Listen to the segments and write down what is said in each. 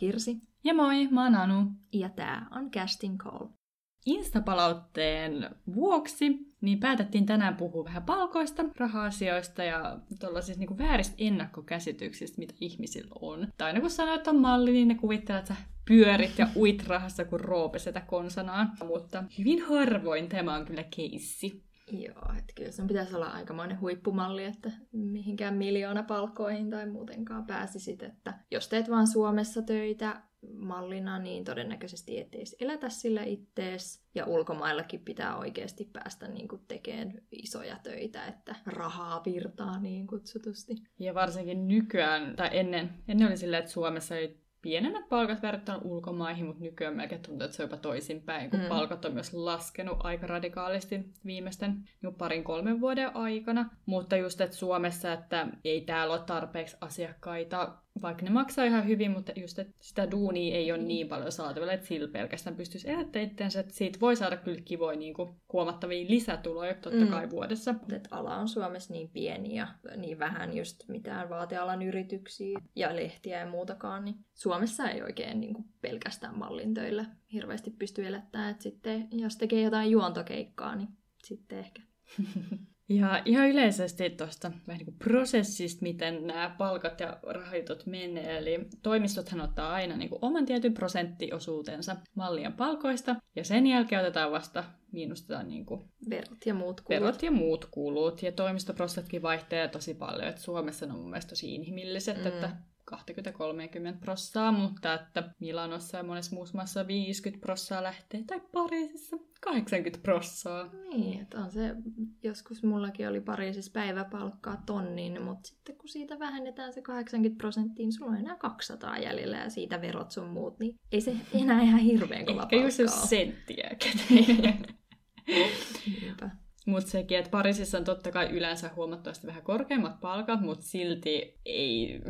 Kirsi. Ja moi, mä oon Anu. Ja tää on Casting Call. Instapalautteen vuoksi niin päätettiin tänään puhua vähän palkoista, raha-asioista ja tuollaisista niin vääristä ennakkokäsityksistä, mitä ihmisillä on. Tai aina kun sanoo, että on malli, niin ne kuvittelee, että sä pyörit ja uit rahassa kuin roopesetä konsanaan. Mutta hyvin harvoin tämä on kyllä keissi. Joo, että kyllä sen pitäisi olla aikamoinen huippumalli, että mihinkään miljoona palkkoihin tai muutenkaan pääsisit, että jos teet vaan Suomessa töitä mallina, niin todennäköisesti et edes elätä sillä ittees. Ja ulkomaillakin pitää oikeasti päästä niin kuin tekemään isoja töitä, että rahaa virtaa niin kutsutusti. Ja varsinkin nykyään, tai ennen, ennen oli silleen, että Suomessa ei pienemmät palkat verrattuna ulkomaihin, mutta nykyään melkein tuntuu, että se on jopa toisinpäin, kun mm. palkat on myös laskenut aika radikaalisti viimeisten niin parin kolmen vuoden aikana. Mutta just, että Suomessa, että ei täällä ole tarpeeksi asiakkaita vaikka ne maksaa ihan hyvin, mutta just että sitä duunia ei ole niin paljon saatavilla, että sillä pelkästään pystyisi elättämään itseänsä, että siitä voi saada kyllä kivoja niin kuin, huomattavia lisätuloja totta kai mm. vuodessa. Et ala on Suomessa niin pieni ja niin vähän just mitään vaatealan yrityksiä ja lehtiä ja muutakaan, niin Suomessa ei oikein niin kuin, pelkästään mallintöillä hirveästi pysty elättämään, että sitten jos tekee jotain juontokeikkaa, niin sitten ehkä. Ja ihan yleisesti tuosta vähän niin prosessista, miten nämä palkat ja rahajutut menee. Eli toimistothan ottaa aina niin kuin oman tietyn prosenttiosuutensa mallien palkoista, ja sen jälkeen otetaan vasta miinustetaan niin kuin verot ja muut kulut. Verot ja muut kulut. Ja toimistoprosenttikin vaihtelee tosi paljon. Et Suomessa ne on mun mielestä tosi inhimilliset, mm. että 20-30 prossaa, mutta että Milanossa ja monessa muussa maassa 50 prossaa lähtee, tai Pariisissa 80 prossaa. Niin, että on se, joskus mullakin oli Pariisissa päiväpalkkaa tonnin, mutta sitten kun siitä vähennetään se 80 prosenttia, niin sulla on enää 200 jäljellä ja siitä verot sun muut, niin ei se enää ihan hirveän kova Ehkä just senttiä Mutta sekin, että Pariisissa on totta kai yleensä huomattavasti vähän korkeammat palkat, mutta silti ei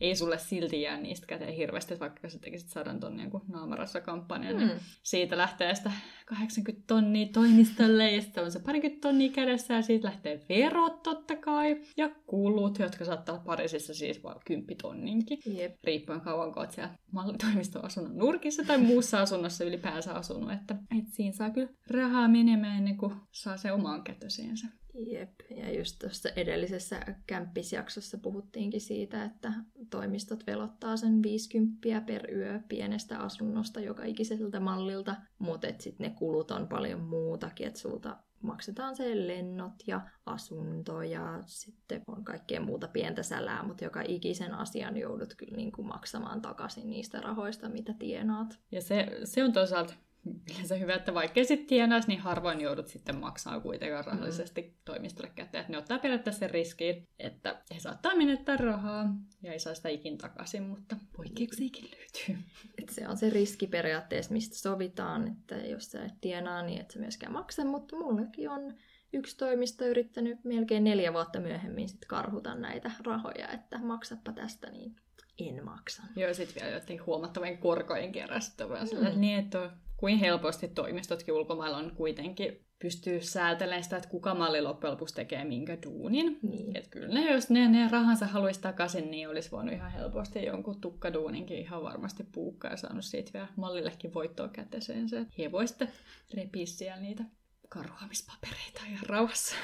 ei sulle silti jää niistä käteen hirveästi, että vaikka sä tekisit sadan tonnia jonkun naamarassa kampanja, niin mm. niin siitä lähtee sitä 80 tonnia toimistolle ja sitten on se parikymmentä tonnia kädessä ja siitä lähtee verot totta kai ja kulut, jotka saattaa olla Pariisissa siis vain kymppitonninkin. Yep. Riippuen kauan kun oot siellä mallitoimiston asunnon nurkissa tai muussa asunnossa ylipäänsä asunut, että et siinä saa kyllä rahaa menemään ennen kuin saa se omaan kätöseensä. Jep, ja just tuossa edellisessä kämppisjaksossa puhuttiinkin siitä, että toimistot velottaa sen 50 per yö pienestä asunnosta joka ikiseltä mallilta, mutta sitten ne kulut on paljon muutakin, että sulta maksetaan se lennot ja asunto ja sitten on kaikkea muuta pientä sälää, mutta joka ikisen asian joudut kyllä niin kuin maksamaan takaisin niistä rahoista, mitä tienaat. Ja se, se on toisaalta se hyvä, että vaikka sitten tienaisi, niin harvoin joudut sitten maksaa kuitenkaan mm. rahallisesti mm. toimistolle käteen. Ne ottaa periaatteessa sen riskiin, että he saattaa menettää rahaa ja ei saa sitä ikin takaisin, mutta poikkeuksiakin löytyy. Et se on se riski periaatteessa, mistä sovitaan, että jos sä et tienaa, niin et sä myöskään maksa, mutta mullekin on yksi toimisto yrittänyt melkein neljä vuotta myöhemmin sit karhuta näitä rahoja, että maksappa tästä, niin en maksa. Joo, sitten vielä jotenkin huomattavien korkojen kerran sitten mm. niin, että kuin helposti toimistotkin ulkomailla on kuitenkin pystyy säätelemään sitä, että kuka malli loppujen lopuksi tekee minkä duunin. Niin. Että kyllä ne, jos ne, ne rahansa haluaisi takaisin, niin olisi voinut ihan helposti jonkun tukkaduuninkin ihan varmasti puukkaa ja saanut siitä vielä mallillekin voittoa käteseensä. He voi sitten repiä siellä niitä karhuamispapereita ihan rauhassa.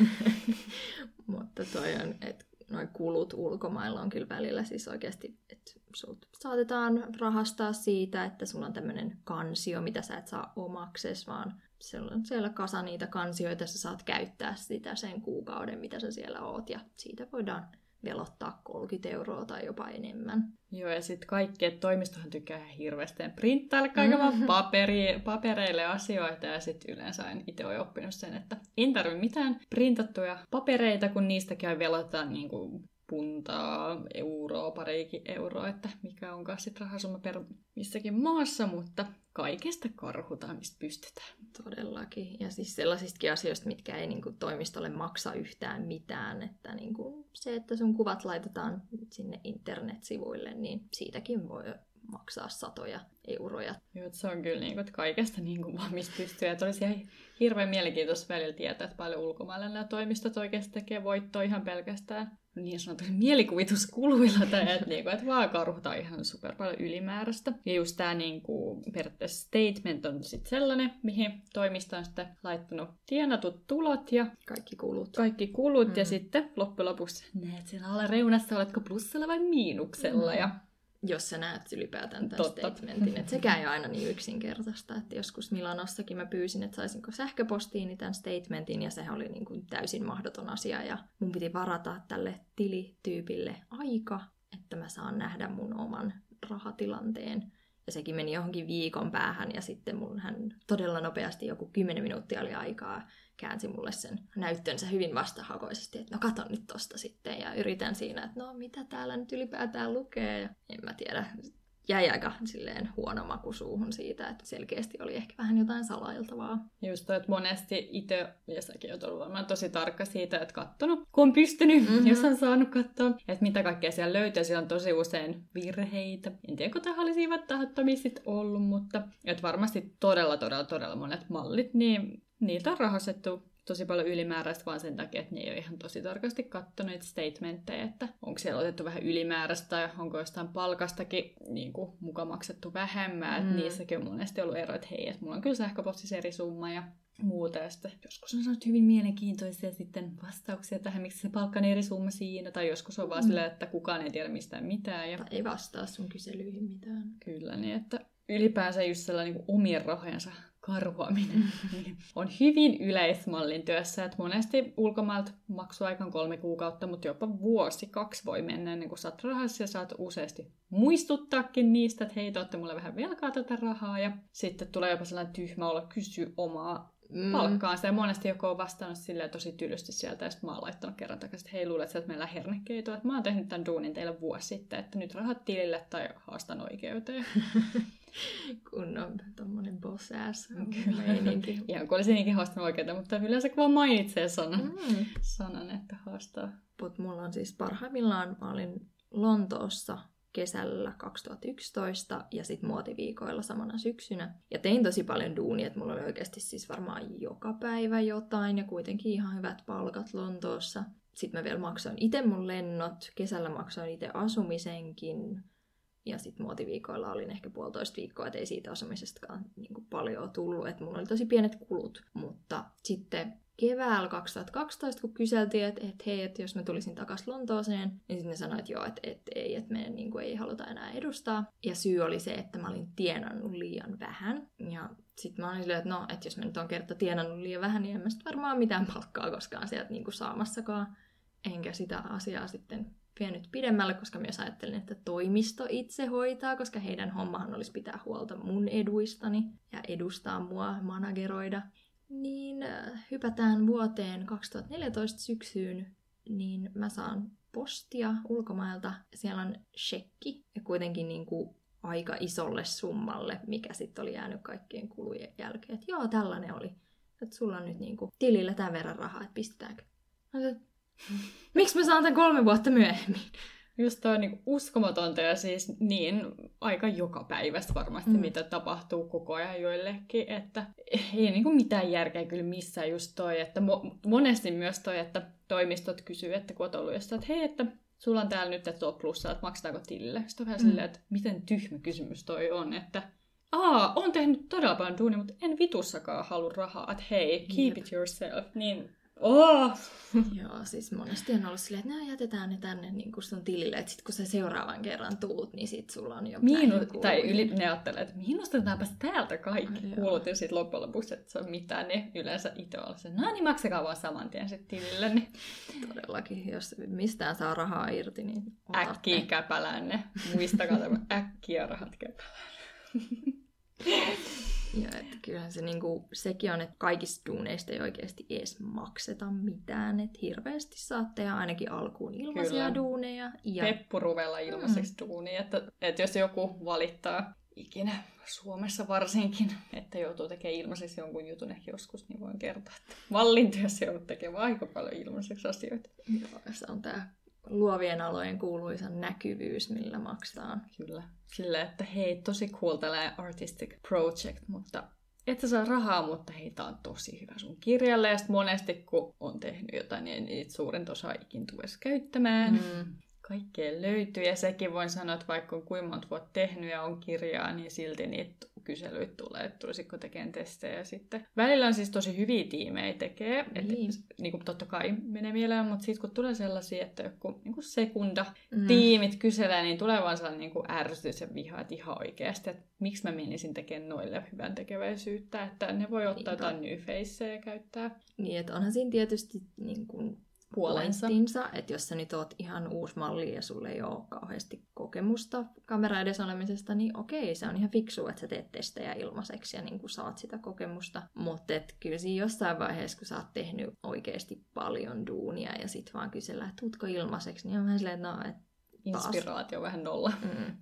Mutta toi on, että noin kulut ulkomailla on kyllä välillä siis oikeasti, että saatetaan rahastaa siitä, että sulla on tämmöinen kansio, mitä sä et saa omakses, vaan siellä on siellä kasa niitä kansioita, sä saat käyttää sitä sen kuukauden, mitä sä siellä oot, ja siitä voidaan velottaa 30 euroa tai jopa enemmän. Joo, ja sitten kaikki, että toimistohan tykkää ihan hirveästi printtailla kaiken mm-hmm. paperi, papereille asioita, ja sitten yleensä en itse ole oppinut sen, että en tarvitse mitään printattuja papereita, kun niistä käy velottaa niin kuin puntaa, euroa, parikin euroa, että mikä onkaan sitten rahasumma per missäkin maassa, mutta kaikesta karhutaan, mistä pystytään. Todellakin. Ja siis sellaisistakin asioista, mitkä ei niin kuin, toimistolle maksa yhtään mitään. Että niin kuin, se, että sun kuvat laitetaan sinne internetsivuille, niin siitäkin voi maksaa satoja euroja. Joo, se on kyllä niin kuin, että kaikesta niin kuin, vaan mistä pystyy. Että olisi ihan hirveän mielenkiintoista välillä tietää, että paljon ulkomailla nämä toimistot oikeasti tekee voittoa ihan pelkästään niin sanotusti mielikuvituskuluilla tai että, niinku, että vaan karhutaan ihan super paljon ylimääräistä. Ja just tämä niinku, periaatteessa statement on sitten sellainen, mihin toimisto on sitten laittanut tienatut tulot ja kaikki kulut. Kaikki kulut mm. ja sitten loppujen lopuksi näet sen alla reunassa, oletko plussalla vai miinuksella. Mm. Ja jos sä näet ylipäätään tämän Totta. statementin. Että sekään ei ole aina niin yksinkertaista. Että joskus Milanossakin mä pyysin, että saisinko sähköpostiin tämän statementin, ja sehän oli niin kuin täysin mahdoton asia. Ja mun piti varata tälle tilityypille aika, että mä saan nähdä mun oman rahatilanteen. Ja sekin meni johonkin viikon päähän, ja sitten mun hän todella nopeasti, joku 10 minuuttia oli aikaa, käänsi mulle sen näyttönsä hyvin vastahakoisesti, että no katon nyt tosta sitten ja yritän siinä, että no mitä täällä nyt ylipäätään lukee ja en mä tiedä, jäi aika silleen huono maku suuhun siitä, että selkeästi oli ehkä vähän jotain salailtavaa. Just että monesti itse, ja säkin oot ollut varmaan tosi tarkka siitä, että kattonut, kun on pystynyt, mm-hmm. jos on saanut katsoa, että mitä kaikkea siellä löytyy. Siellä on tosi usein virheitä. En tiedä, kun tähän olisivat tahattomia ollut, mutta että varmasti todella, todella, todella monet mallit, niin niiltä on rahastettu tosi paljon ylimääräistä vaan sen takia, että ne ei ole ihan tosi tarkasti kattoneet statementteja, että onko siellä otettu vähän ylimääräistä tai onko jostain palkastakin niin kuin, muka maksettu vähemmän. Mm. Niissäkin on monesti ollut ero, että hei, että mulla on kyllä sähköpostissa eri summa ja muuta. Ja sitten joskus on saanut hyvin mielenkiintoisia sitten vastauksia tähän, miksi se palkka on eri summa siinä. Tai joskus on vaan mm. silleen, että kukaan ei tiedä mistään mitään. Ja... Tai ei vastaa sun kyselyihin mitään. Kyllä, niin että ylipäänsä just sellainen niin omien rahojensa karhuaminen mm. on hyvin yleismallin työssä, että monesti ulkomailta maksuaikaan kolme kuukautta, mutta jopa vuosi, kaksi voi mennä ennen kuin saat rahassa ja saat useasti muistuttaakin niistä, että hei, te olette mulle vähän velkaa tätä rahaa ja sitten tulee jopa sellainen tyhmä olla kysyä omaa mm. palkkaansa. Ja monesti joku on vastannut silleen tosi tylysti sieltä, ja sitten mä oon laittanut kerran takaisin, että hei, luulet että meillä hernekeito, että mä oon tehnyt tämän duunin teille vuosi sitten, että nyt rahat tilille tai haastan oikeuteen. kun on tommonen boss ass meininki. Ihan kuin olisi niinkin haastanut oikeuteen, mutta yleensä vaan mainitsee sanan, mm. sanan että haastaa. Mutta mulla on siis parhaimmillaan, mä olin Lontoossa kesällä 2011 ja sitten muotiviikoilla samana syksynä. Ja tein tosi paljon duunia, että mulla oli oikeasti siis varmaan joka päivä jotain ja kuitenkin ihan hyvät palkat Lontoossa. Sitten mä vielä maksoin itse mun lennot, kesällä maksoin itse asumisenkin. Ja sitten muotiviikoilla olin ehkä puolitoista viikkoa, että ei siitä asumisestakaan niin paljon tullut, että mulla oli tosi pienet kulut. Mutta sitten keväällä 2012, kun kyseltiin, että, että hei, että jos mä tulisin takaisin Lontooseen, niin sitten ne sanoivat, että joo, että, että ei, että meidän niin kuin, ei haluta enää edustaa. Ja syy oli se, että mä olin tienannut liian vähän. Ja sitten mä olin silleen, että no, että jos mä nyt on kerta tienannut liian vähän, niin en mä sitten varmaan mitään palkkaa koskaan sieltä niin kuin saamassakaan. Enkä sitä asiaa sitten vienyt pidemmälle, koska myös ajattelin, että toimisto itse hoitaa, koska heidän hommahan olisi pitää huolta mun eduistani ja edustaa mua, manageroida. Niin äh, hypätään vuoteen 2014 syksyyn, niin mä saan postia ulkomailta. Siellä on shekki ja kuitenkin niin kuin aika isolle summalle, mikä sitten oli jäänyt kaikkien kulujen jälkeen. Että joo, tällainen oli. Että sulla on nyt niin kuin tilillä tämän verran rahaa, että pistetäänkö. Miksi mä saan tämän kolme vuotta myöhemmin? Just toi on niin uskomatonta ja siis niin aika joka päivästä varmasti, mm. mitä tapahtuu koko ajan joillekin, että ei niin kuin mitään järkeä kyllä missään just toi, että mo- monesti myös toi, että toimistot kysyy, että kun oot ollut jostain, että hei, että sulla on täällä nyt tuo plussa, että maksetaanko tilille. Sitten on vähän mm. silleen, että miten tyhmä kysymys toi on, että aa, on tehnyt todella paljon duunia, mutta en vitussakaan halua rahaa, että hei, keep Jep. it yourself. Niin Oh! Joo, siis monesti on ollut silleen, että jätetään ne tänne niin kuin sun tilille, että sit kun sä seuraavan kerran tuut, niin sit sulla on jo Miinu- Tai yli, ne ajattelee, että miinustetaanpa täältä kaikki no, kuulut, ja sitten loppujen lopuksi, että se on mitään, niin yleensä itse on se, no niin maksakaa vaan saman tien sitten tilille. Niin... Todellakin, jos mistään saa rahaa irti, niin Äkkiä käpälään ne. Muistakaa tämä äkkiä rahat käpälään. Ja että kyllähän se niinku, sekin on, että kaikista duuneista ei oikeasti edes makseta mitään. Että hirveästi saatte ja ainakin alkuun ilmaisia Kyllä. duuneja. Ja... Peppuruvella ilmaiseksi mm. duunia. Että, että jos joku valittaa ikinä Suomessa varsinkin, että joutuu tekemään ilmaiseksi jonkun jutun ehkä joskus, niin voin kertoa, että vallintyössä joudut tekemään aika paljon ilmaiseksi asioita. Joo, se on tämä luovien alojen kuuluisa näkyvyys, millä maksetaan. Kyllä. Sillä, että hei, tosi cool tällainen artistic project, mutta et sä saa rahaa, mutta hei, tää on tosi hyvä sun kirjalle. Ja monesti, kun on tehnyt jotain, niin niitä suurin osa ikin edes käyttämään. Mm. Kaikkea löytyy ja sekin voin sanoa, että vaikka on kuinka monta vuotta tehnyt ja on kirjaa, niin silti niitä kyselyitä tulee, että tulisiko tekemään testejä sitten. Välillä on siis tosi hyviä tiimejä tekee, niin. että niin kuin totta kai menee mieleen, mutta sitten kun tulee sellaisia, että joku niin kuin sekunda mm. tiimit kyselee, niin tulee vaan sellainen niin kuin ärsytys ja viha, että ihan oikeasti, että miksi mä menisin tekemään noille hyvän tekeväisyyttä, että ne voi ottaa Niinpä. jotain new faceja ja käyttää. Niin, että onhan siinä tietysti niin kuin puolensa. Että jos sä nyt oot ihan uusi malli ja sulle ei ole kauheasti kokemusta kamera edessä olemisesta, niin okei, se on ihan fiksu, että sä teet testejä ilmaiseksi ja niin kuin saat sitä kokemusta. Mutta kyllä siinä jossain vaiheessa, kun sä oot tehnyt oikeasti paljon duunia ja sit vaan kysellä, että tuutko ilmaiseksi, niin on vähän silleen, että no, et taas, Inspiraatio vähän nolla. Mm,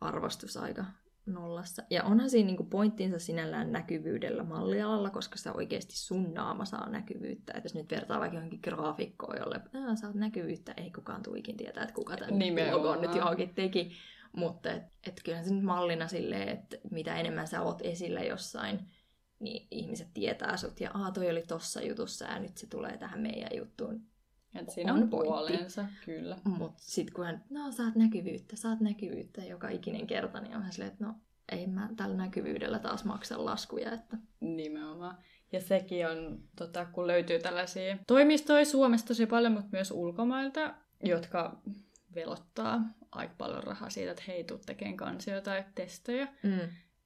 arvostus aika nollassa. Ja onhan siinä niinku pointtinsa sinällään näkyvyydellä mallialalla, koska se oikeasti sun naama saa näkyvyyttä. Että jos nyt vertaa vaikka johonkin graafikkoon, jolle saat näkyvyyttä, ei kukaan tuikin tietää, että kuka tämän logon nyt johonkin teki. Mutta et, et kyllähän se nyt mallina silleen, että mitä enemmän sä oot esillä jossain, niin ihmiset tietää sut. Ja aa, toi oli tossa jutussa ja nyt se tulee tähän meidän juttuun. Et siinä on, on puolensa, kyllä. Mutta sitten kun hän, no saat näkyvyyttä, saat näkyvyyttä joka ikinen kerta, niin on hän silleen, että no ei mä tällä näkyvyydellä taas maksa laskuja. Että... Nimenomaan. Ja sekin on, tota, kun löytyy tällaisia toimistoja Suomesta tosi paljon, mutta myös ulkomailta, jotka velottaa aika paljon rahaa siitä, että hei, tuu tekemään kansioita tai testejä. Mm.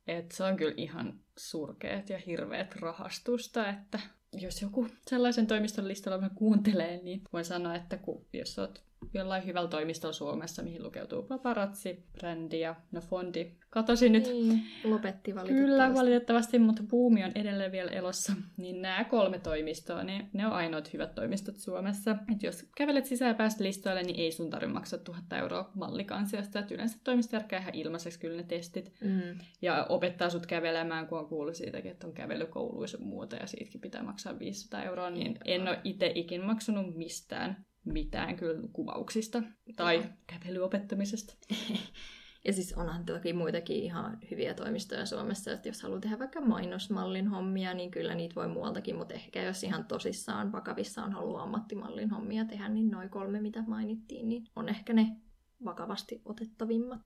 Et se on kyllä ihan surkeet ja hirveät rahastusta, että jos joku sellaisen toimiston listalla kuuntelee, niin voin sanoa, että kun, jos olet jollain hyvällä toimistolla Suomessa, mihin lukeutuu paparazzi, brändi ja no fondi. Katosi nyt. Niin, lopetti valitettavasti. Kyllä, valitettavasti, mutta buumi on edelleen vielä elossa. Niin nämä kolme toimistoa, ne, ne on ainoat hyvät toimistot Suomessa. Et jos kävelet sisään ja pääset listoille, niin ei sun tarvitse maksaa tuhatta euroa mallikansiosta. Et yleensä toimisto järkkää ihan ilmaiseksi kyllä ne testit. Mm. Ja opettaa sut kävelemään, kun on kuullut siitäkin, että on kävelykouluissa muuta ja siitäkin pitää maksaa 500 euroa. Niin en ole itse ikin maksanut mistään mitään kyllä kuvauksista tai kävelyopettamisesta. Ja siis onhan toki muitakin ihan hyviä toimistoja Suomessa, että jos haluaa tehdä vaikka mainosmallin hommia, niin kyllä niitä voi muualtakin, mutta ehkä jos ihan tosissaan vakavissaan haluaa ammattimallin hommia tehdä, niin noin kolme, mitä mainittiin, niin on ehkä ne vakavasti otettavimmat.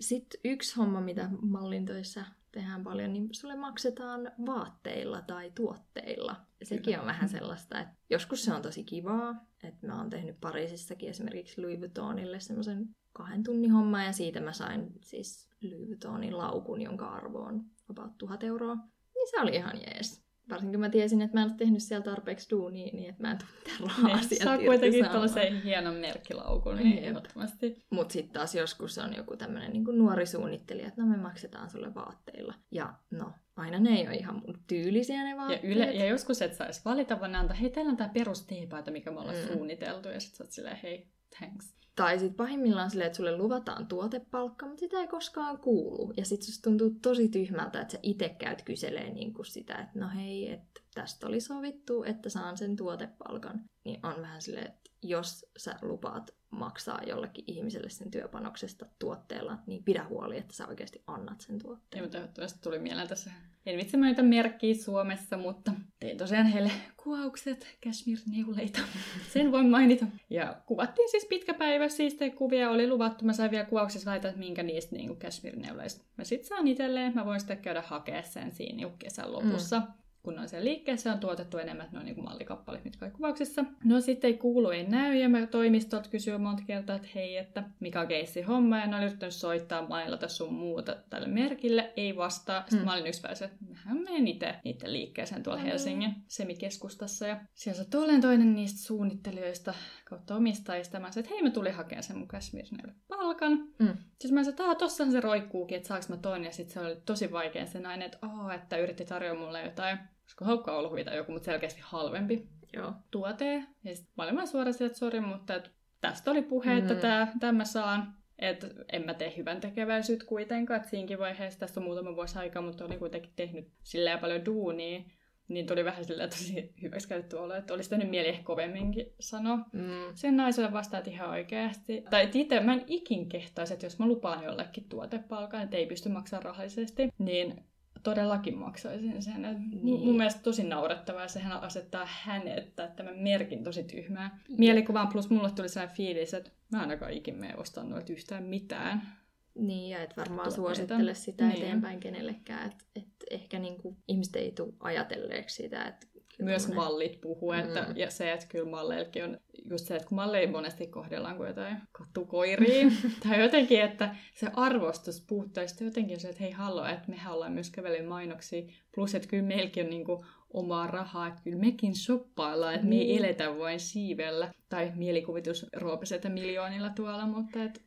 Sitten yksi homma, mitä mallintöissä tehdään paljon, niin sulle maksetaan vaatteilla tai tuotteilla. Sekin Kyllä. on vähän sellaista, että joskus se on tosi kivaa, että mä oon tehnyt Pariisissakin esimerkiksi Louis Vuittonille semmoisen kahden tunnin homma ja siitä mä sain siis Louis Vuittonin laukun, jonka arvo on about tuhat euroa. Niin se oli ihan jees varsinkin mä tiesin, että mä en ole tehnyt siellä tarpeeksi duunia, niin että mä en tule mitään rahaa niin, sieltä Saa kuitenkin tällaisen hienon merkkilaukun, niin ehdottomasti. Mutta sitten taas joskus on joku tämmöinen niin nuori suunnittelija, että no me maksetaan sulle vaatteilla. Ja no, aina ne ei ole ihan mun tyylisiä ne vaatteet. Ja, yle, ja joskus et saisi valita, vaan ne antaa, hei, täällä on tää perusteepaita, mikä me ollaan mm. suunniteltu, ja sitten sä oot silleen, hei, thanks. Tai sitten pahimmillaan silleen, että sulle luvataan tuotepalkka, mutta sitä ei koskaan kuulu. Ja sitten susta tuntuu tosi tyhmältä, että sä itse käyt kyselee niin kuin sitä, että no hei, että tästä oli sovittu, että saan sen tuotepalkan. Niin on vähän silleen, että jos sä lupaat maksaa jollekin ihmiselle sen työpanoksesta tuotteella, niin pidä huoli, että sä oikeasti annat sen tuotteen. Ja toivottavasti tuli mieleen tässä. En vitsi mainita merkkiä Suomessa, mutta tein tosiaan heille kuvaukset, cashmere-neuleita. Sen voin mainita. Ja kuvattiin siis pitkä päivä, siistejä kuvia oli luvattu. Mä sain vielä kuvauksessa laittaa, että minkä niistä niin cashmere-neuleista mä sit saan itselleen. Mä voin sitten käydä hakea sen siinä kesän lopussa. Mm kun on siellä liikkeessä, on tuotettu enemmän, että ne on niin mallikappalit, mitkä on kuvauksessa. No sitten ei kuulu, ei näy, ja mä toimistot kysyy monta kertaa, että hei, että mikä on keissi homma, ja ne oli yrittänyt soittaa, mailata sun muuta tälle merkille, ei vastaa. Sitten mm. mä olin yksi päivä, että mähän menen itse niiden liikkeeseen tuolla mm. Helsingin semikeskustassa, ja siellä se toinen toinen niistä suunnittelijoista kautta omistajista, mä sanoin, että hei, mä tulin hakemaan sen mun Kashmirille palkan. Mm. Sitten mä sanoin, että tossahan se roikkuukin, että saaks mä ton, ja sitten se oli tosi vaikea se nainen, että, oh, että yritti tarjoa mulle jotain koska haukka ollut joku, mutta selkeästi halvempi Joo. tuote. Ja sitten mä olin vaan suoraan että sori, mutta et, tästä oli puhe, mm. että tämä, tämä saan. Että en mä tee hyvän tekeväisyyttä kuitenkaan, että siinäkin vaiheessa, tästä on muutama vuosi aikaa, mutta olin kuitenkin tehnyt sillä paljon duunia, niin tuli vähän sillä tosi hyväksikäytetty olo, että olisi tehnyt mieli ehkä kovemminkin sanoa mm. sen naiselle vastaan ihan oikeasti. Tai itse mä en ikin kehtaisi, että jos mä lupaan jollekin tuotepalkan, että ei pysty maksamaan rahallisesti, niin todellakin maksaisin sen. Et niin. Mun mielestä tosi naurettavaa, sehän asettaa hänet tai tämän merkin tosi tyhmää. Mielikuvaan plus mulle tuli sellainen fiilis, että mä ainakaan mene ostamaan noilta yhtään mitään. Niin, ja et varmaan suosittele sitä Niin. eteenpäin kenellekään. Että et ehkä niinku, ihmiset ei tule ajatelleeksi sitä, että Myös tommonen- mallit puhuu, että, Mm. ja se, että kyllä malleillakin on just se, että kun malleja monesti kohdellaan kuin jotain katukoiria, tai jotenkin, että se arvostus puuttuu, ja sitten jotenkin se, että hei hallo, että mehän ollaan myös kävelin mainoksia, plus että kyllä meilläkin on niinku omaa rahaa, että kyllä mekin shoppaillaan, että me ei Niin. eletä vain siivellä, tai mielikuvitus roopisetä miljoonilla tuolla, mutta et,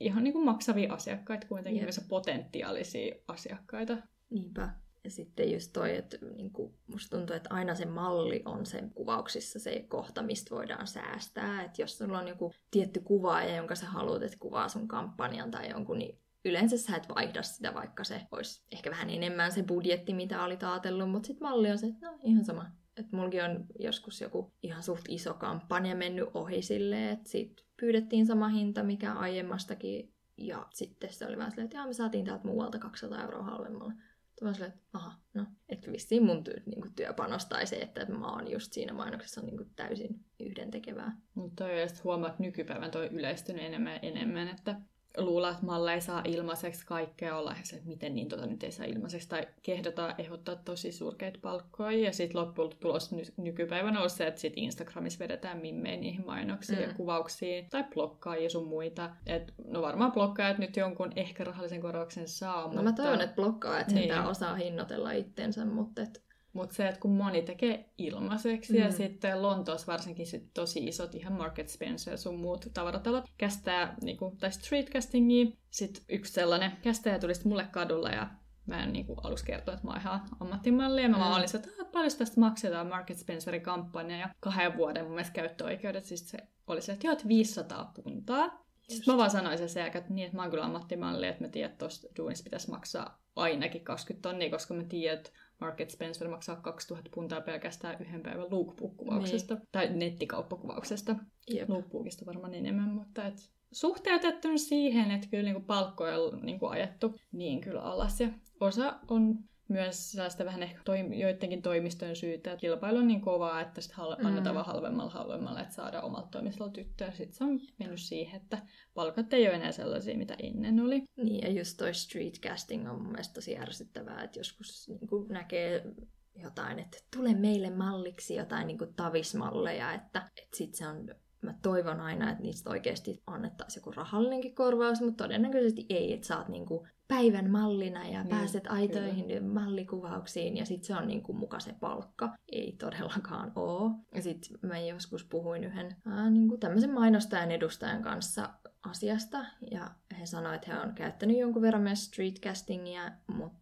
ihan niinku maksavia asiakkaita kuitenkin, myös potentiaalisia asiakkaita. Niinpä. Ja sitten just toi, että niinku, musta tuntuu, että aina se malli on sen kuvauksissa se kohta, mistä voidaan säästää. Että jos sulla on joku tietty kuvaaja, jonka sä haluat, että kuvaa sun kampanjan tai jonkun, niin yleensä sä et vaihda sitä, vaikka se olisi ehkä vähän enemmän se budjetti, mitä oli ajatellut. Mutta sitten malli on se, että no ihan sama. Että mullakin on joskus joku ihan suht iso kampanja mennyt ohi silleen, että siitä pyydettiin sama hinta, mikä aiemmastakin. Ja sitten se oli vähän silleen, että me saatiin täältä muualta 200 euroa halvemmalla. Mä silleen, että aha, no, että vissiin mun työ, niin kuin työpanos tai se, että mä oon just siinä mainoksessa niin kuin täysin yhdentekevää. Mutta toi just huomaa, että nykypäivän toi yleistynyt enemmän ja enemmän, että luulee, että Malle ei saa ilmaiseksi kaikkea olla, ja se, että miten niin tota nyt ei saa ilmaiseksi, tai kehdotaan ehdottaa tosi surkeita palkkoja, ja sitten lopputulos ny- nykypäivänä on se, että sit Instagramissa vedetään mimmeen niihin mainoksiin mm. ja kuvauksiin, tai blokkaa ja sun muita. Et, no varmaan blokkaajat nyt jonkun ehkä rahallisen korvauksen saa, No mutta... mä toivon, että blokkaa, että Niin. sentään osaa hinnoitella itsensä, mutta et, Mutta se, että kun moni tekee ilmaiseksi mm. ja sitten Lontoossa varsinkin sit tosi isot ihan Market Spencer sun muut tavaratalot kästää, niinku, tai streetcastingia. Sitten yksi sellainen kästäjä tuli sit mulle kadulla ja mä en niinku aluksi kertoa, että mä oon ihan ammattimalli. Ja mä Mm. vaan olin että "Ah, paljon tästä maksetaan Market Spencerin kampanja ja kahden vuoden mun mielestä käyttöoikeudet. Siis se oli se, että joo, että 500 puntaa. Sitten mä vaan sanoin sen että, niin, että mä oon kyllä ammattimalli, että mä tiedän, että tuosta duunissa pitäisi maksaa ainakin 20 tonnia, koska mä tiedän, että Market Spencer maksaa 2000 puntaa pelkästään yhden päivän lookbook-kuvauksesta. Niin. Tai nettikauppakuvauksesta. jep. Lookbookista varmaan enemmän, mutta et suhteutettuna siihen, että kyllä niinku palkkoja on niinku ajettu niin kyllä alas. Ja osa on myös sellaista vähän ehkä toim- joidenkin toimistojen syytä, että kilpailu on niin kovaa, että sit hal- Mm. annetaan vaan halvemmalla halvemmalla, että saadaan omalta toimistolla tyttöä. Sitten se on mennyt siihen, että palkat ei ole enää sellaisia, mitä ennen oli. Niin, ja just toi streetcasting on mun mielestä tosi ärsyttävää, että joskus niin kuin näkee jotain, että tule meille malliksi jotain niin kuin tavismalleja, että, että sit se on Mä toivon aina, että niistä oikeasti annettaisiin joku rahallinenkin korvaus, mutta todennäköisesti ei, että saat niinku päivän mallina ja Niin, pääset aitoihin mallikuvauksiin ja sitten se on niinku muka se palkka. Ei todellakaan oo. Ja sitten mä joskus puhuin yhden ää, niinku tämmöisen mainostajan edustajan kanssa asiasta ja he sanoivat, että he on käyttänyt jonkun verran myös streetcastingia, mutta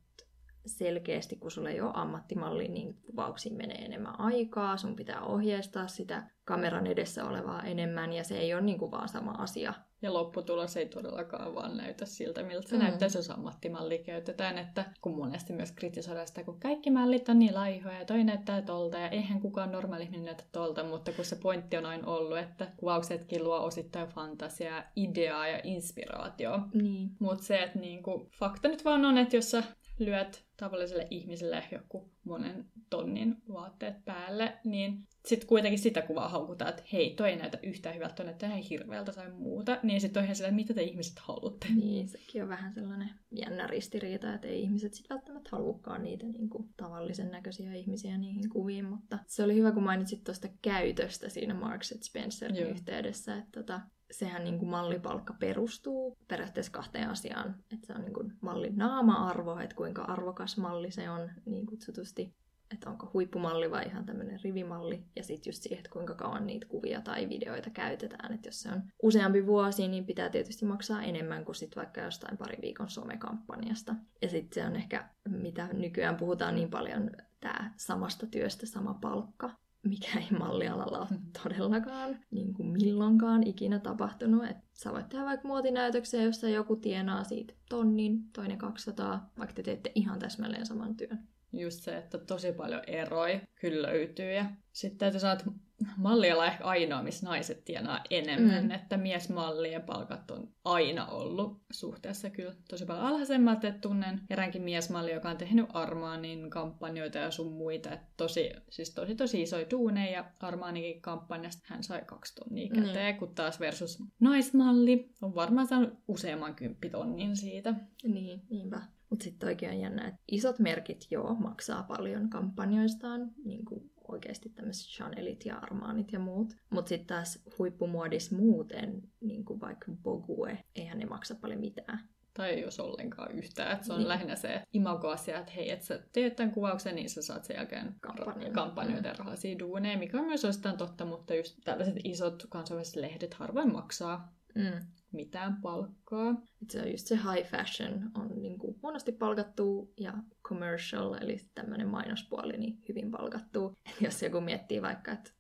selkeästi, kun sulla ei ole ammattimalli, niin kuvauksiin menee enemmän aikaa, sun pitää ohjeistaa sitä kameran edessä olevaa enemmän, ja se ei ole niin kuin vaan sama asia. Ja lopputulos ei todellakaan vaan näytä siltä, miltä se Mm. näyttäisi, jos ammattimalli käytetään. Että kun monesti myös kritisoidaan sitä, kun kaikki mallit on niin laihoja ja toi näyttää tolta ja eihän kukaan normaali ihminen näytä tolta, mutta kun se pointti on aina ollut, että kuvauksetkin luo osittain fantasiaa, ideaa ja inspiraatioa. Niin. Mutta se, että niinku, fakta nyt vaan on, että jos sä lyöt tavalliselle ihmiselle joku monen tonnin vaatteet päälle, niin sitten kuitenkin sitä kuvaa haukutaan, että hei, toi ei näytä yhtään hyvältä, toi näyttää ihan hirveältä tai muuta. Niin sitten on ihan sillä, että mitä te ihmiset haluatte. Niin, sekin on vähän sellainen jännä ristiriita, että ei ihmiset sitten välttämättä haluakaan niitä niin kuin, tavallisen näköisiä ihmisiä niihin kuviin, mutta se oli hyvä, kun mainitsit tuosta käytöstä siinä Marks Spencerin Joo. yhteydessä, että tota, sehän niin kuin mallipalkka perustuu periaatteessa kahteen asiaan, että se on niin kuin mallin naama-arvo, että kuinka arvokas malli se on niin kutsutusti, että onko huippumalli vai ihan tämmöinen rivimalli, ja sitten just siihen, että kuinka kauan niitä kuvia tai videoita käytetään, että jos se on useampi vuosi, niin pitää tietysti maksaa enemmän kuin sit vaikka jostain pari viikon somekampanjasta. Ja sitten se on ehkä, mitä nykyään puhutaan niin paljon, tämä samasta työstä sama palkka, mikä ei mallialalla ole todellakaan niin kuin milloinkaan ikinä tapahtunut. Et sä voit tehdä vaikka muotinäytöksiä, jossa joku tienaa siitä tonnin, toinen 200, vaikka te teette ihan täsmälleen saman työn. Just se, että tosi paljon eroja kyllä löytyy. Ja sitten täytyy sanoa, että malliala ehkä ainoa, missä naiset tienaa enemmän, Mm. että miesmallien palkat on aina ollut suhteessa kyllä tosi paljon alhaisemmat, että tunnen eräänkin miesmalli, joka on tehnyt Armaanin kampanjoita ja sun muita, että tosi, siis tosi tosi isoja duuneja ja Armaanikin kampanjasta hän sai kaksi tonnia Niin. käteen, kun taas versus naismalli on varmaan saanut useamman kymppitonnin siitä. Niin, niinpä. Mutta sitten oikein on jännä, että isot merkit joo maksaa paljon kampanjoistaan, niin kuin oikeasti tämmöiset Chanelit ja Armaanit ja muut. Mutta sitten taas huippumuodis muuten, niin kuin vaikka Bogue, eihän ne maksa paljon mitään. Tai jos ollenkaan yhtään. Että se on Niin. lähinnä se imagoasia, että hei, että sä teet tämän kuvauksen, niin sä saat sen jälkeen Kampanjan. kampanjoita ja rahaisia duuneja, mikä on myös osittain totta, mutta just tällaiset isot kansainväliset lehdet harvoin maksaa Mm. Mitään palkkaa. Et se on just se high fashion on niin kuin huonosti palkattu ja commercial, eli tämmöinen mainospuoli, niin hyvin palkattu. Et jos joku miettii vaikka, että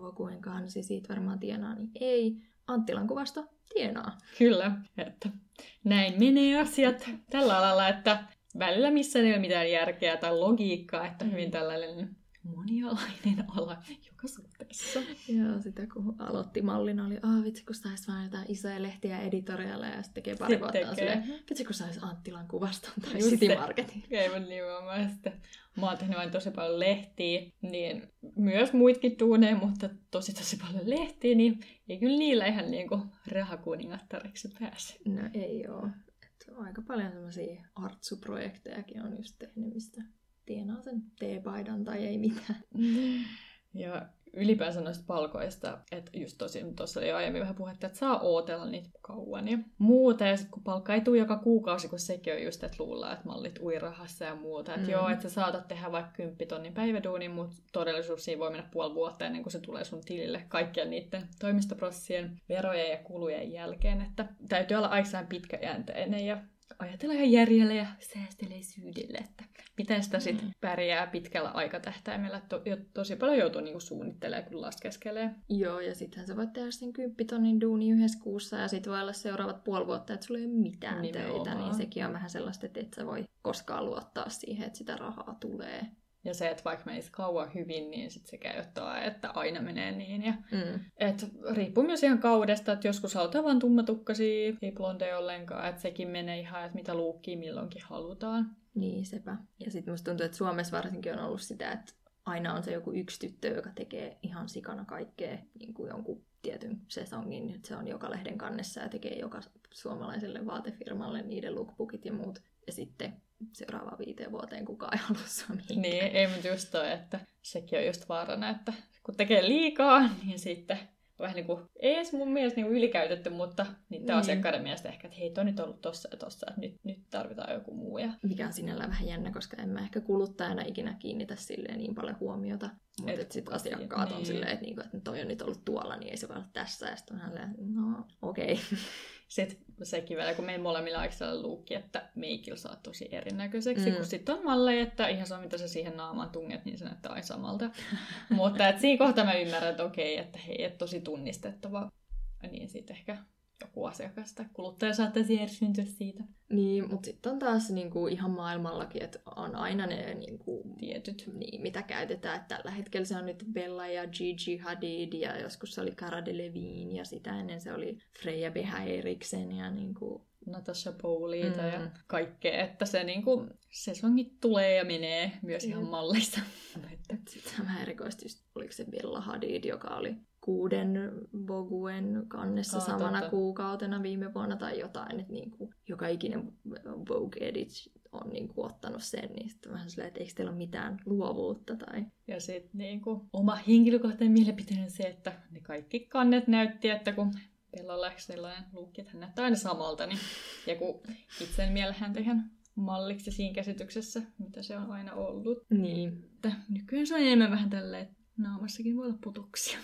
Voguen kansi siitä varmaan tienaa, niin ei. Anttilan kuvasta tienaa. Kyllä, että näin menee asiat tällä alalla, että välillä missä ei ole mitään järkeä tai logiikkaa, että hyvin tällainen monialainen ala joka suhteessa. Joo, sitä kun aloitti mallina oli, ah vitsi kun sais vaan jotain isoja lehtiä editoriaaleja ja sitten tekee pari Sitten vuotta tekee. silleen, vitsi kun sais Anttilan kuvasta tai Just City. Marketin. Aivan nimenomaan. Sitten mä oon tehnyt vain tosi paljon lehtiä, niin myös muitkin duuneja, mutta tosi tosi paljon lehtiä, niin ei kyllä niillä ihan niinku rahakuningattareksi pääse. No ei oo. Et aika paljon semmoisia artsuprojektejakin on just tehnyt, mistä tienaa sen teepaidan tai ei mitään. Ja ylipäänsä noista palkoista, että just tosi, tuossa oli aiemmin vähän puhetta, että saa ootella niitä kauan ja muuta. Ja sitten kun palkka ei tule joka kuukausi, kun sekin on just, että luullaan, että mallit ui rahassa ja muuta. Että Mm. joo, että sä saatat tehdä vaikka 10 tonnin päiväduunin, mutta todellisuus siinä voi mennä puoli vuotta ennen kuin se tulee sun tilille kaikkien niiden toimistoprossien verojen ja kulujen jälkeen. Että täytyy olla aiksaan pitkäjänteinen ja ajatella ihan järjellä ja säästeleisyydellä, että miten sitä sitten Mm. pärjää pitkällä aikatähtäimellä. To, jo, tosi paljon joutuu niinku suunnittelemaan, kun laskeskelee. Joo, ja sittenhän sä voit tehdä sen kymppitonnin duuni yhdessä kuussa, ja sitten voi olla seuraavat puoli vuotta, että sulla ei ole mitään Nimenomaan. töitä, niin sekin on vähän sellaista, että et sä voi koskaan luottaa siihen, että sitä rahaa tulee. Ja se, että vaikka menisi kauan hyvin, niin sit se käy jotain, että aina menee niin. Ja Mm. et riippuu myös ihan kaudesta, että joskus halutaan vaan tummatukkaisia, ei blondeja ollenkaan, että sekin menee ihan, että mitä luukkia milloinkin halutaan. Niin, sepä. Ja sitten musta tuntuu, että Suomessa varsinkin on ollut sitä, että aina on se joku yksi tyttö, joka tekee ihan sikana kaikkea, niin kuin jonkun tietyn sesongin, että se on joka lehden kannessa ja tekee joka suomalaiselle vaatefirmalle niiden lookbookit ja muut. Ja sitten seuraavaan viiteen vuoteen kukaan ei halua sua mihinkään. Niin, ei mutta just toi, että sekin on just vaarana, että kun tekee liikaa, niin sitten vähän niin kuin, ei edes mun mielestä niin ylikäytetty, mutta niiden Niin. asiakkaiden mielestä ehkä, että hei, toi nyt on ollut tossa ja tossa, että nyt, nyt tarvitaan joku muu. Ja Mikä on sinällään vähän jännä, koska en mä ehkä kuluttajana ikinä kiinnitä silleen niin paljon huomiota. Mutta Et sitten asiakkaat on niin. silleen, että, niinku, että toi on nyt ollut tuolla, niin ei se voi olla tässä. Ja sitten on no okei. Okay. Sitten sekin vielä, kun meidän molemmilla aika luukki, että meikillä saa tosi erinäköiseksi, Mm. mm. kun sitten on malleja, että ihan sama mitä sä siihen naamaan tunget, niin se näyttää aina samalta. Mutta et siinä kohtaa mä ymmärrän, että okei, että hei, et tosi tunnistettava. Niin sitten ehkä joku asiakas tai kuluttaja saattaisi ärsyntyä siitä. Niin, mutta sitten on taas niinku ihan maailmallakin, että on aina ne niinku, Tietyt. niin, mitä käytetään. Että tällä hetkellä se on nyt Bella ja Gigi Hadid ja joskus se oli Cara Delevingne ja sitä ennen se oli Freja Behaeriksen ja niinku, Natasha Pauliita Mm. ja kaikkea, että se niinku, sesongit tulee ja menee myös ihan. Että Sitten vähän erikoisesti, oliko se Bella Hadid, joka oli kuuden Voguen kannessa Aa, samana totta. kuukautena viime vuonna tai jotain, että niinku, joka ikinen Vogue Edit on niinku ottanut sen, niin sitten vähän silleen, että eikö teillä ole mitään luovuutta tai... Ja sitten niinku, oma henkilökohtainen mielipiteeni on se, että ne kaikki kannet näytti, että kun Bella lähti sellainen luukki, että hän näyttää aina samalta, niin ja kun itse häntä ihan malliksi siinä käsityksessä, mitä se on aina ollut. Niin, Että nykyään se on enemmän vähän tälleen, että naamassakin voi olla putuksia.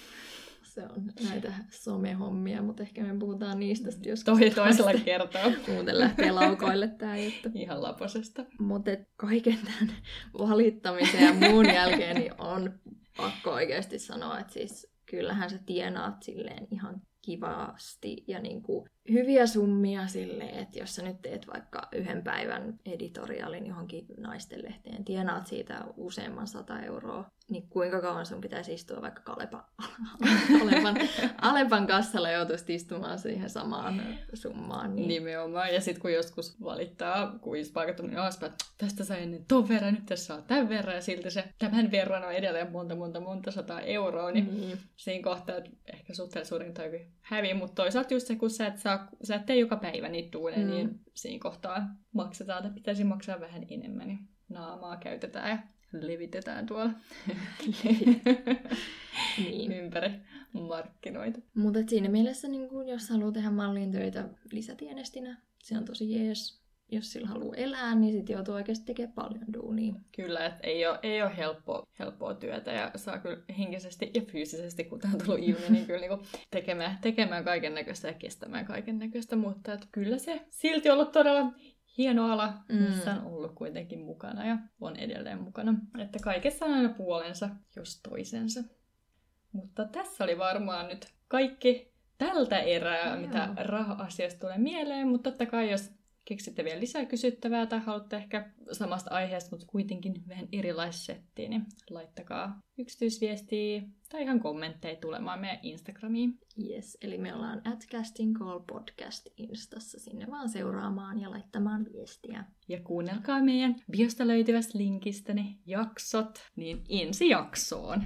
Se on näitä somehommia, mutta ehkä me puhutaan niistä sitten joskus. Toi toisella kertaa. Muuten lähtee laukoille tämä juttu. Ihan lapasesta. Mutta kaiken tämän valittamisen ja muun jälkeen niin on pakko oikeasti sanoa, että siis kyllähän sä tienaat silleen ihan kivasti ja niinku hyviä summia silleen, että jos sä nyt teet vaikka yhden päivän editoriaalin johonkin naistenlehteen, tienaat siitä useamman sata euroa, niin kuinka kauan sun pitäisi istua vaikka Kalepa, Alepan, Alepan kassalla joutuisi istumaan siihen samaan summaan. Niin... Nimenomaan. Ja sitten kun joskus valittaa kuispaikat on alaspäin, tästä sai ennen ton verran, nyt tässä saa tämän verran, ja silti se tämän verran on edelleen monta, monta, monta sataa euroa, niin mm. siinä kohtaa että ehkä suhteellisuuden häviä, mutta toisaalta just se, kun sä et, saa, sä et tee joka päivä niitä duuneja, mm. niin siinä kohtaa maksetaan, että pitäisi maksaa vähän enemmän, niin naamaa käytetään ja levitetään tuolla niin. ympäri markkinoita. Mutta siinä mielessä, niin kun, jos haluaa tehdä mallin töitä lisätienestinä, se on tosi jees. Jos sillä haluaa elää, niin sitten joutuu oikeasti tekemään paljon duunia. Kyllä, että ei ole, ei ole helppoa, helppoa työtä ja saa kyllä henkisesti ja fyysisesti, kun tämä on tullut ilmi, niin kyllä niin tekemään, tekemään kaiken näköistä ja kestämään kaiken näköistä, mutta että kyllä se silti ollut todella hieno ala, missä mm. on ollut kuitenkin mukana ja on edelleen mukana. Että kaikessa on aina puolensa, jos toisensa. Mutta tässä oli varmaan nyt kaikki tältä erää, Joo. mitä raha-asiasta tulee mieleen, mutta totta kai jos keksitte vielä lisää kysyttävää tai haluatte ehkä samasta aiheesta, mutta kuitenkin vähän erilaissettiin, niin laittakaa yksityisviestiä tai ihan kommentteja tulemaan meidän Instagramiin. Yes, eli me ollaan at Casting Call Podcast Instassa sinne vaan seuraamaan ja laittamaan viestiä. Ja kuunnelkaa meidän biosta löytyvästä linkistä ne jaksot, niin ensi jaksoon!